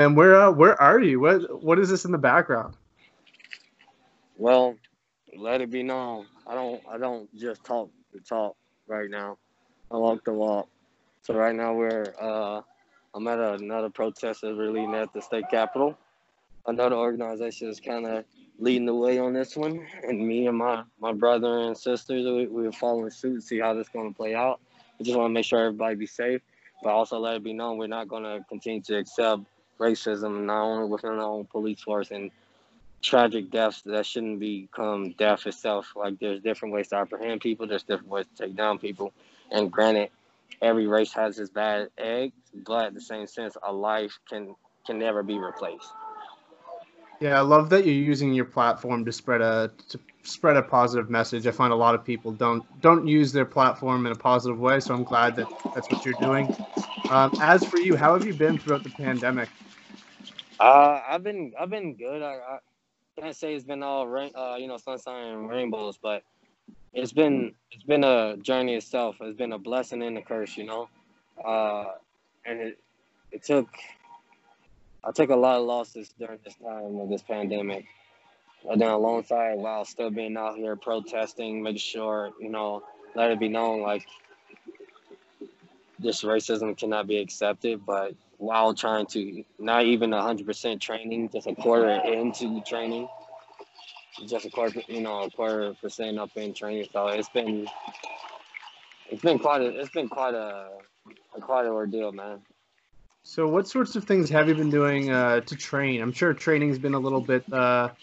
And where uh, where are you? What what is this in the background? Well, let it be known. I don't I don't just talk talk right now. I walk the walk. So right now we're uh I'm at another protest that we're leading at the state capitol. Another organization is kind of leading the way on this one, and me and my my brother and sisters we, we're following suit to see how this is going to play out. We just want to make sure everybody be safe, but also let it be known we're not going to continue to accept racism not only within our own police force and tragic deaths that shouldn't become death itself. Like there's different ways to apprehend people, there's different ways to take down people, and granted, every race has its bad eggs, but at the same sense, a life can can never be replaced. Yeah, I love that you're using your platform to spread a to spread a positive message. I find a lot of people don't don't use their platform in a positive way, so I'm glad that that's what you're doing. Um, as for you, how have you been throughout the pandemic? Uh, I've been I've been good. I, I can't say it's been all rain, uh, you know, sunshine and rainbows, but it's been it's been a journey itself. It's been a blessing and a curse, you know. Uh, and it it took I took a lot of losses during this time of this pandemic. But then alongside while still being out here protesting, making sure, you know, let it be known like this racism cannot be accepted, but while trying to not even 100% training, just a quarter into training, just a quarter, you know, a quarter percent up in training. So it's been, it's been quite a, it's been quite a, a quite an ordeal, man. So, what sorts of things have you been doing uh, to train? I'm sure training's been a little bit, uh, a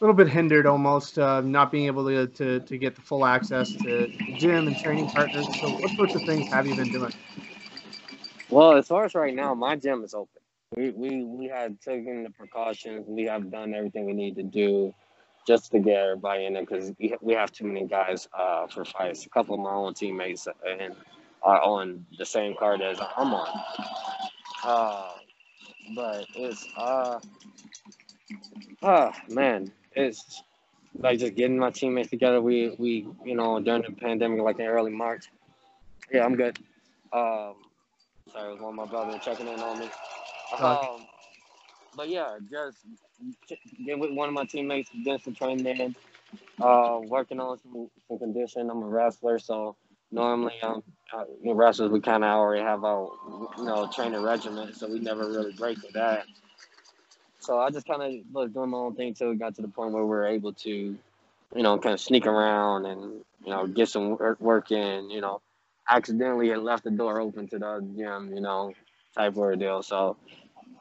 little bit hindered, almost uh, not being able to, to to get the full access to gym and training partners. So, what sorts of things have you been doing? Well, as far as right now, my gym is open. We we we have taken the precautions. We have done everything we need to do just to get everybody in there because we, have too many guys uh, for fights. A couple of my own teammates and are on the same card as I'm on. Uh, but it's uh, uh man, it's like just getting my teammates together. We we you know during the pandemic, like in early March. Yeah, I'm good. Um, Sorry, it was one of my brothers checking in on me. Um, but yeah, just get with one of my teammates, some training, uh, working on some, some condition. I'm a wrestler, so normally um, uh, wrestlers we kind of already have our you know training regimen, so we never really break with that. So I just kind of was doing my own thing till we got to the point where we are able to, you know, kind of sneak around and you know get some work, work in, you know accidentally had left the door open to the gym, you know, type of deal. So,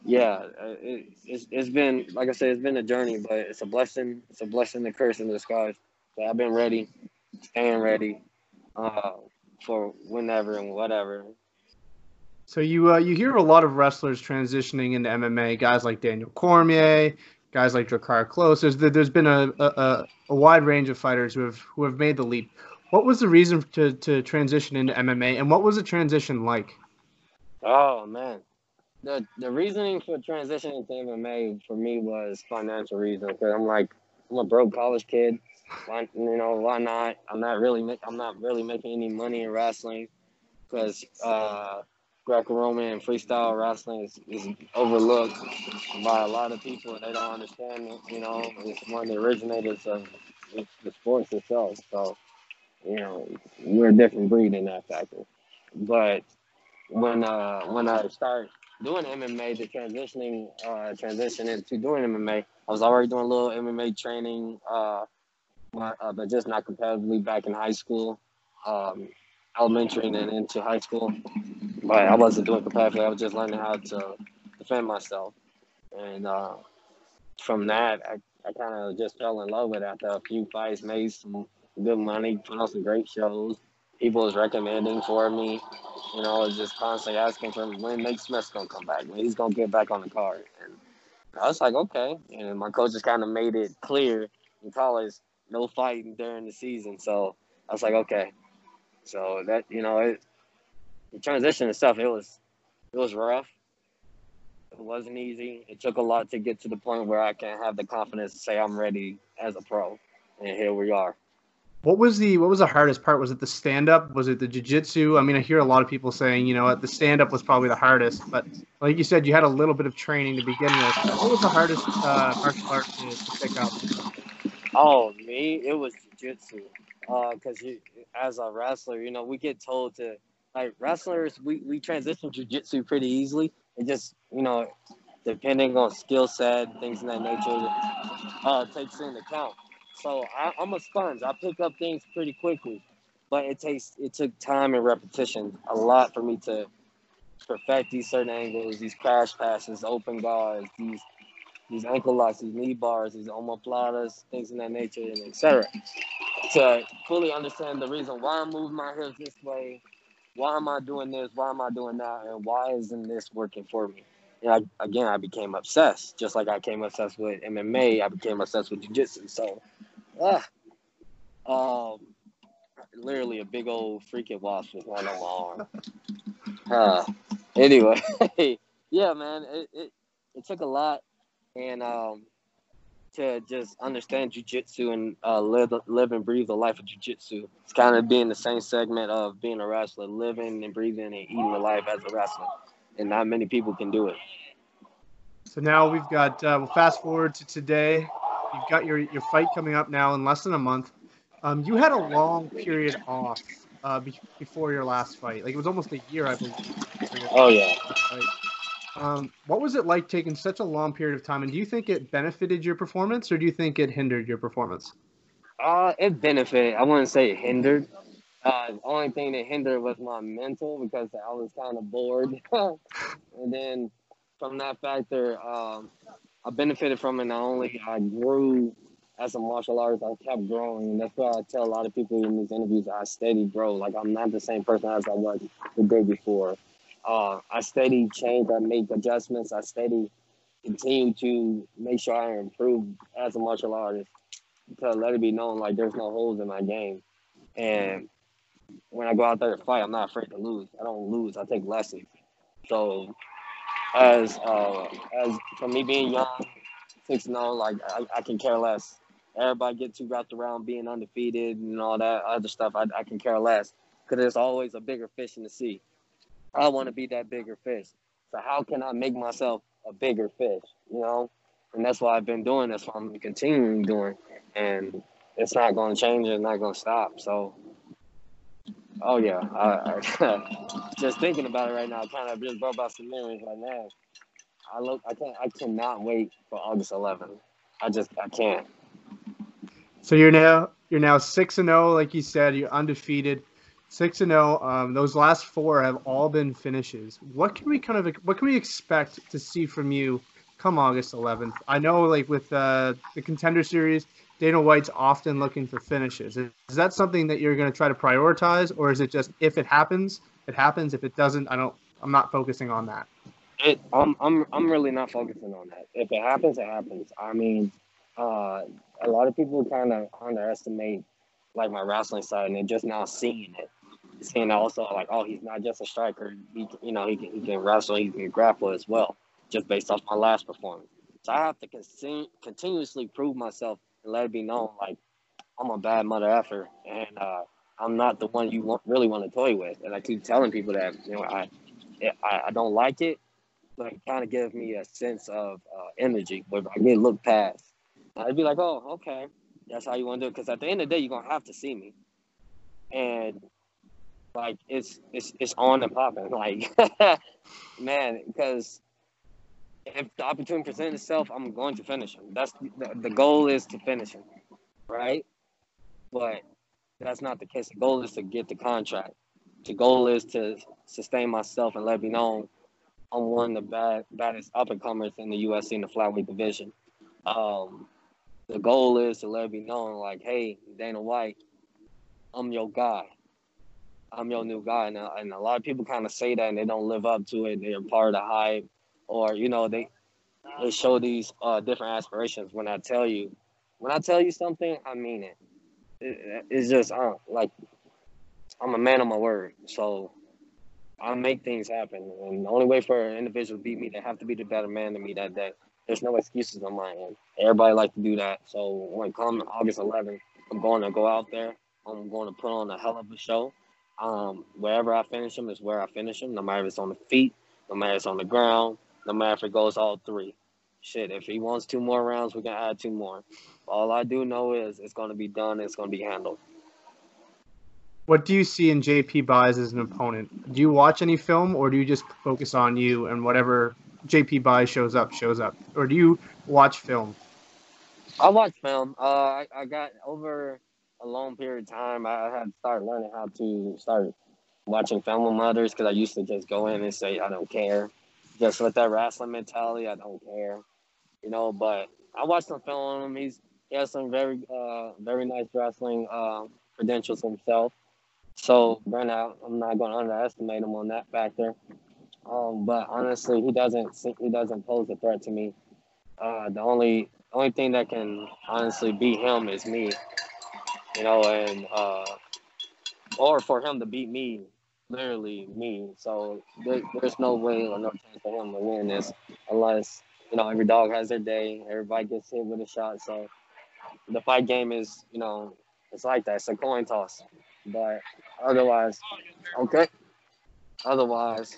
yeah, uh, it, it's it's been like I said, it's been a journey, but it's a blessing. It's a blessing, a curse in disguise. So I've been ready, staying ready, uh, for whenever and whatever. So you uh, you hear a lot of wrestlers transitioning into MMA, guys like Daniel Cormier, guys like Drakkar Close. There's there's been a, a, a wide range of fighters who have who have made the leap. What was the reason to, to transition into MMA, and what was the transition like? Oh man, the the reasoning for transitioning to MMA for me was financial reasons. Because I'm like, I'm a broke college kid. Why, you know, why not? I'm not really make, I'm not really making any money in wrestling because uh, Greco-Roman and freestyle wrestling is, is overlooked by a lot of people, and they don't understand it. You know, it's one of the originators of the sports itself. So you know, we're a different breed in that factor. But when uh when I start doing MMA, the transitioning uh transition into doing MMA, I was already doing a little MMA training, uh, but, uh, but just not competitively back in high school, um, elementary and into high school. But I wasn't doing competitively. I was just learning how to defend myself, and uh, from that, I, I kind of just fell in love with it after a few fights, made some good money, put on some great shows. People was recommending for me. You know, I was just constantly asking for when Nate Smith's gonna come back, when he's gonna get back on the card. And I was like, okay. And my coach just kind of made it clear in college, no fighting during the season. So I was like, okay. So that you know, it, the transition itself, it was it was rough. It wasn't easy. It took a lot to get to the point where I can have the confidence to say I'm ready as a pro. And here we are. What was the what was the hardest part? Was it the stand up? Was it the jiu-jitsu? I mean, I hear a lot of people saying, you know, the stand up was probably the hardest, but like you said, you had a little bit of training to begin with. What was the hardest uh, martial art to, to pick up? Oh, me, it was jiu-jitsu. Uh, you, as a wrestler, you know, we get told to like wrestlers, we we transition jiu-jitsu pretty easily. It just, you know, depending on skill set, things of that nature, uh, takes into account. So I, I'm a sponge. I pick up things pretty quickly, but it takes it took time and repetition a lot for me to perfect these certain angles, these crash passes, open guards, these these ankle locks, these knee bars, these omoplatas, things in that nature, and etc. To fully understand the reason why I'm moving my hips this way, why am I doing this, why am I doing that, and why isn't this working for me? And I, again, I became obsessed, just like I became obsessed with MMA. I became obsessed with jiu-jitsu. So Ah. Um, literally a big old freaking wasp with one on my arm. Uh, anyway, yeah, man, it, it, it took a lot, and um, to just understand jujitsu and uh, live live and breathe the life of jujitsu. It's kind of being the same segment of being a wrestler, living and breathing and eating the life as a wrestler, and not many people can do it. So now we've got. Uh, we'll fast forward to today. You've got your your fight coming up now in less than a month. Um, you had a long period off uh, be- before your last fight. Like it was almost a year, I believe. Oh yeah. Um, what was it like taking such a long period of time? And do you think it benefited your performance, or do you think it hindered your performance? Uh, it benefited. I wouldn't say it hindered. Uh, the only thing that hindered was my mental because I was kind of bored. and then from that factor, um, I benefited from it. Not only I grew as a martial artist, I kept growing, and that's why I tell a lot of people in these interviews I steady grow. Like I'm not the same person as I was the day before. Uh, I steady change, I make adjustments, I steady continue to make sure I improve as a martial artist to let it be known like there's no holes in my game. And when I go out there to fight, I'm not afraid to lose. I don't lose. I take lessons. So as uh, as for me being young, six and zero, like I, I can care less. Everybody get too wrapped around being undefeated and all that other stuff. I, I can care less because there's always a bigger fish in the sea. I want to be that bigger fish. So how can I make myself a bigger fish? You know, and that's what I've been doing. That's what I'm continuing doing, and it's not going to change. It's not going to stop. So Oh yeah, I, I, just thinking about it right now, kind of just brought back some memories. Like man, I look, I can't, I cannot wait for August 11th. I just, I can't. So you're now you're now six and zero, oh, like you said. You're undefeated, six and zero. Oh, um, those last four have all been finishes. What can we kind of what can we expect to see from you come August 11th? I know, like with uh, the contender series, Dana White's often looking for finishes. Is, that something that you're going to try to prioritize, or is it just if it happens, it happens. If it doesn't, I don't. I'm not focusing on that. It, I'm I'm I'm really not focusing on that. If it happens, it happens. I mean, uh, a lot of people kind of underestimate like my wrestling side, and they're just now seeing it, seeing also like, oh, he's not just a striker. He, you know, he can he can wrestle, he can grapple as well, just based off my last performance. So I have to con- continuously prove myself and let it be known like I'm a bad mother effer and uh, I'm not the one you want, really want to toy with. And I keep telling people that you know I I, I don't like it, but it kind of gives me a sense of uh, energy. But I get looked past, I'd be like, oh, okay, that's how you want to do it. Because at the end of the day, you're gonna have to see me, and like it's it's it's on and popping. Like man, because if the opportunity presents itself, I'm going to finish him. That's the, the goal is to finish him, right? But that's not the case. The goal is to get the contract. The goal is to sustain myself and let me know I'm one of the bad, baddest up and comers in the UFC in the flyweight division. Um, the goal is to let me know, like, hey, Dana White, I'm your guy. I'm your new guy. And, and a lot of people kind of say that and they don't live up to it. They're part of the hype or you know they they show these uh, different aspirations. When I tell you, when I tell you something, I mean it. it it's just uh, like I'm a man of my word, so I make things happen. And the only way for an individual to beat me, they have to be the better man than me that day. There's no excuses on my end. Everybody like to do that. So when come August 11th, I'm going to go out there I'm going to put on a hell of a show. Um, wherever I finish them is where I finish them. no matter if it's on the feet, no matter if it's on the ground, no matter if it goes all three. Shit, if he wants two more rounds, we can add two more. All I do know is it's going to be done. It's going to be handled. What do you see in JP Buys as an opponent? Do you watch any film, or do you just focus on you and whatever JP Buys shows up shows up, or do you watch film? I watch film. Uh, I, I got over a long period of time. I had to start learning how to start watching film with others because I used to just go in and say I don't care, just with that wrestling mentality. I don't care, you know. But I watched some film on him. He's he has some very uh very nice wrestling uh, credentials himself. So burnout, I'm not going to underestimate him on that factor. Um, but honestly, he doesn't he doesn't pose a threat to me. Uh, the only only thing that can honestly beat him is me, you know, and uh, or for him to beat me, literally me. So there, there's no way or no chance for him to win this unless you know every dog has their day. Everybody gets hit with a shot. So the fight game is, you know, it's like that. It's a coin toss. But otherwise, okay. Otherwise,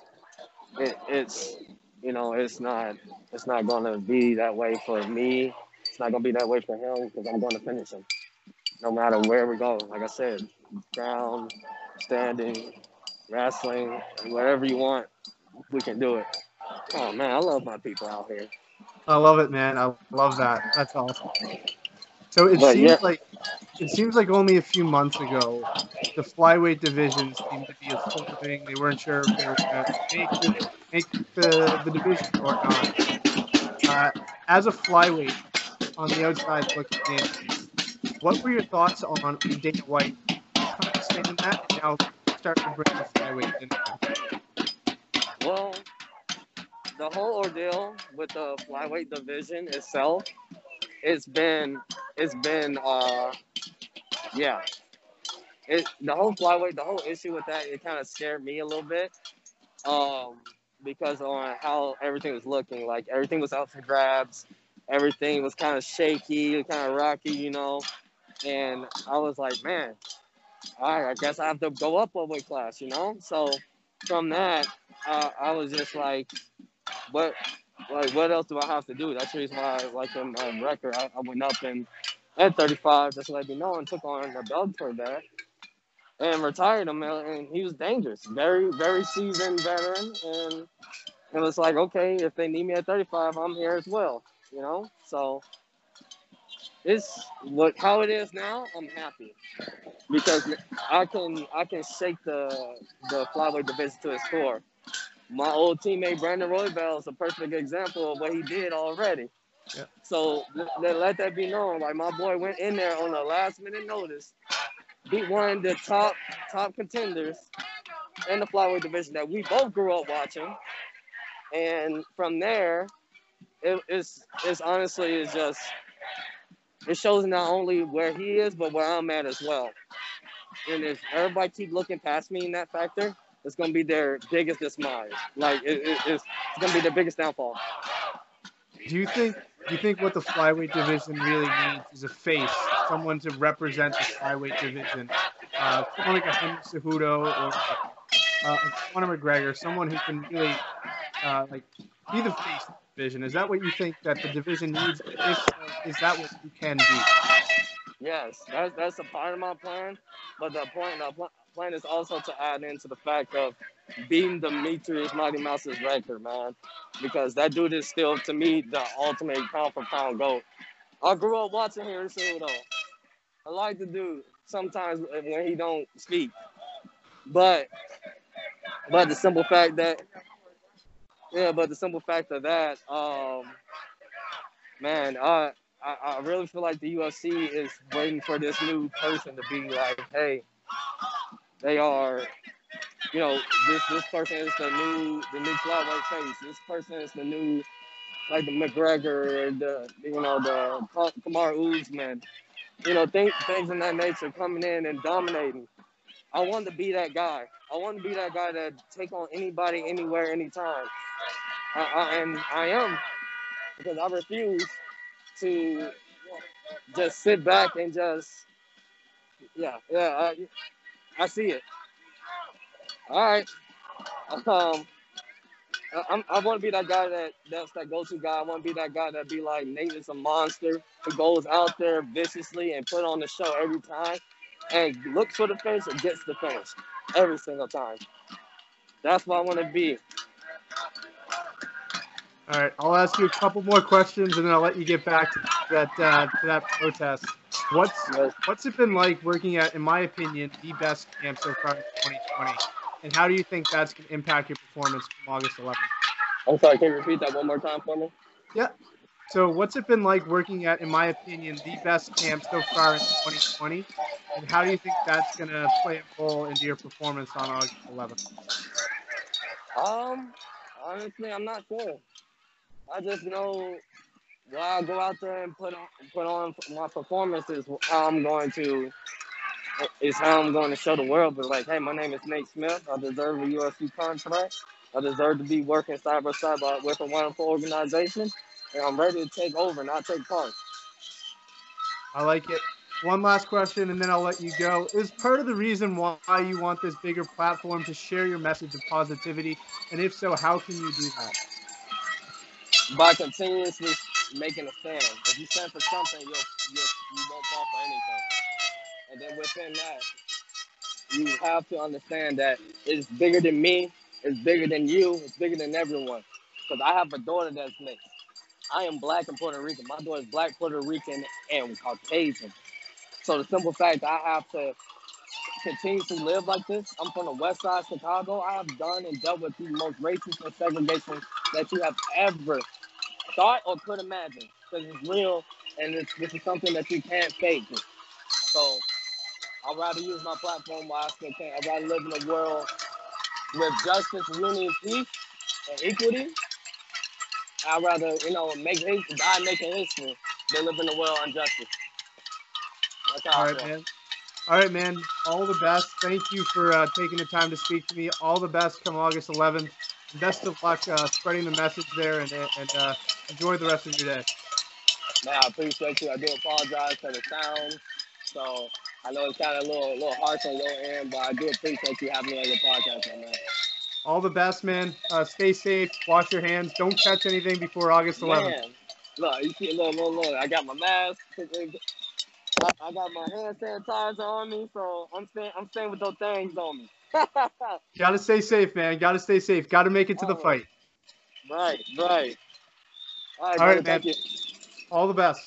it, it's you know it's not it's not gonna be that way for me. It's not gonna be that way for him because I'm gonna finish him, no matter where we go. Like I said, ground, standing, wrestling, whatever you want, we can do it. Oh man, I love my people out here. I love it, man. I love that. That's awesome. So it But, seems yeah. like it seems like only a few months ago, the flyweight division seemed to be a thing. They weren't sure if they were going to make, the, make the, the division or not. Uh, as a flyweight on the outside looking in, what were your thoughts on Dana White saying that now starting to the? Well, the whole ordeal with the flyweight division itself, it's been it's been uh yeah. It the whole flyweight, the whole issue with that, it kind of scared me a little bit. Um because on how everything was looking, like everything was out for grabs, everything was kind of shaky, kind of rocky, you know. And I was like, man, all right, I guess I have to go up a weight class, you know. So from that, uh, I was just like, what, like, what else do I have to do? That's the reason why, I like, in my record, I, I went up and at 35, just let me know, and took on the belt for that and retired him. And he was dangerous, very, very seasoned veteran. And it was like, okay, if they need me at 35, I'm here as well, you know. So it's look how it is now. I'm happy because I can I can shake the the flyweight division to its core. My old teammate Brandon Royval is a perfect example of what he did already. Yeah. So let, let that be known. Like my boy went in there on a last minute notice, beat one of the top top contenders in the flyweight division that we both grew up watching, and from there, it, it's it's honestly it's just it shows not only where he is but where I'm at as well. And if everybody keep looking past me in that factor, it's gonna be their biggest demise. Like it, it, it's, it's gonna be their biggest downfall. Do you think do you think what the flyweight division really needs is a face, someone to represent the flyweight division? Uh, like a Henry Cejudo or uh, Conor McGregor, someone who can really uh, like be the face division. Is that what you think that the division needs? Is that what you can do? Yes, that's that's a part of my plan. But the point, the pl- plan is also to add into the fact of beating Demetrious Mighty Mouse's record, man, because that dude is still to me the ultimate pound for pound goat. I grew up watching Henry Cejudo. I like the dude sometimes when he don't speak, but but the simple fact that yeah, but the simple fact of that, um, man, I, I I really feel like the UFC is waiting for this new person to be like, hey, they are, you know, this this person is the new the new flyweight face. This person is the new like the McGregor, the you know the Ka- Kamaru Usman, you know, things things in that nature coming in and dominating. I want to be that guy. I want to be that guy that take on anybody, anywhere, anytime. I, I, and I am because I refuse to just sit back and just Yeah, yeah, I, I see it. All right. Um, I, I want to be that guy that that's that go-to guy. I want to be that guy that be like Nate is a monster who goes out there viciously and put on the show every time, and looks for the finish and gets the finish every single time. That's what I want to be. All right, I'll ask you a couple more questions, and then I'll let you get back to that uh, to that protest. What's what's it been like working at, in my opinion, the best camp so far in 2020? And how do you think that's going to impact your performance from August 11th? I'm sorry, can you repeat that one more time for me? Yeah. So, what's it been like working at, in my opinion, the best camp so far in 2020? And how do you think that's going to play a role into your performance on August 11th? Um, honestly, I'm not sure. I just know when I go out there and put on put on my performances, how I'm going to is how I'm going to show the world. But like, hey, my name is Nate Smith. I deserve a UFC contract. I deserve to be working side by side with a wonderful organization, and I'm ready to take over, not take part. I like it. One last question, and then I'll let you go. Is part of the reason why you want this bigger platform to share your message of positivity? And if so, how can you do that? By continuously making a stand. If you stand for something, you'll, you'll, you won't fall for anything. And then within that, you have to understand that it's bigger than me, it's bigger than you, it's bigger than everyone. Because I have a daughter that's mixed. I am black and Puerto Rican. My daughter is black, Puerto Rican, and Caucasian. So the simple fact I have to continue to live like this, I'm from the west side of Chicago. I have done and dealt with the most racist and segregation that you have ever thought or could imagine. Because it's real and it's, this is something that you can't fake. So I'd rather use my platform while I still can. I'd rather live in a world with justice, unity, peace, and equity. I'd rather, you know, make history, die making history than live in a world. That's how All right, man. All right, man. All the best. Thank you for uh, taking the time to speak to me. All the best come August 11th. Best of luck uh, spreading the message there and, and uh, enjoy the rest of your day. Man, I appreciate you. I do apologize for the sound. So I know it's kind of a little, a little harsh on your end, but I do appreciate you having me on your podcast, man. All the best, man. Uh, stay safe. Wash your hands. Don't catch anything before August 11th. Man, look, you see, look, look, look. I got my mask. I, I got my hand sanitizer on me, so I'm staying. I'm staying with those things on me. Gotta stay safe, man. Gotta stay safe. Gotta make it to the fight. Right, right. All right, All right man. All the best.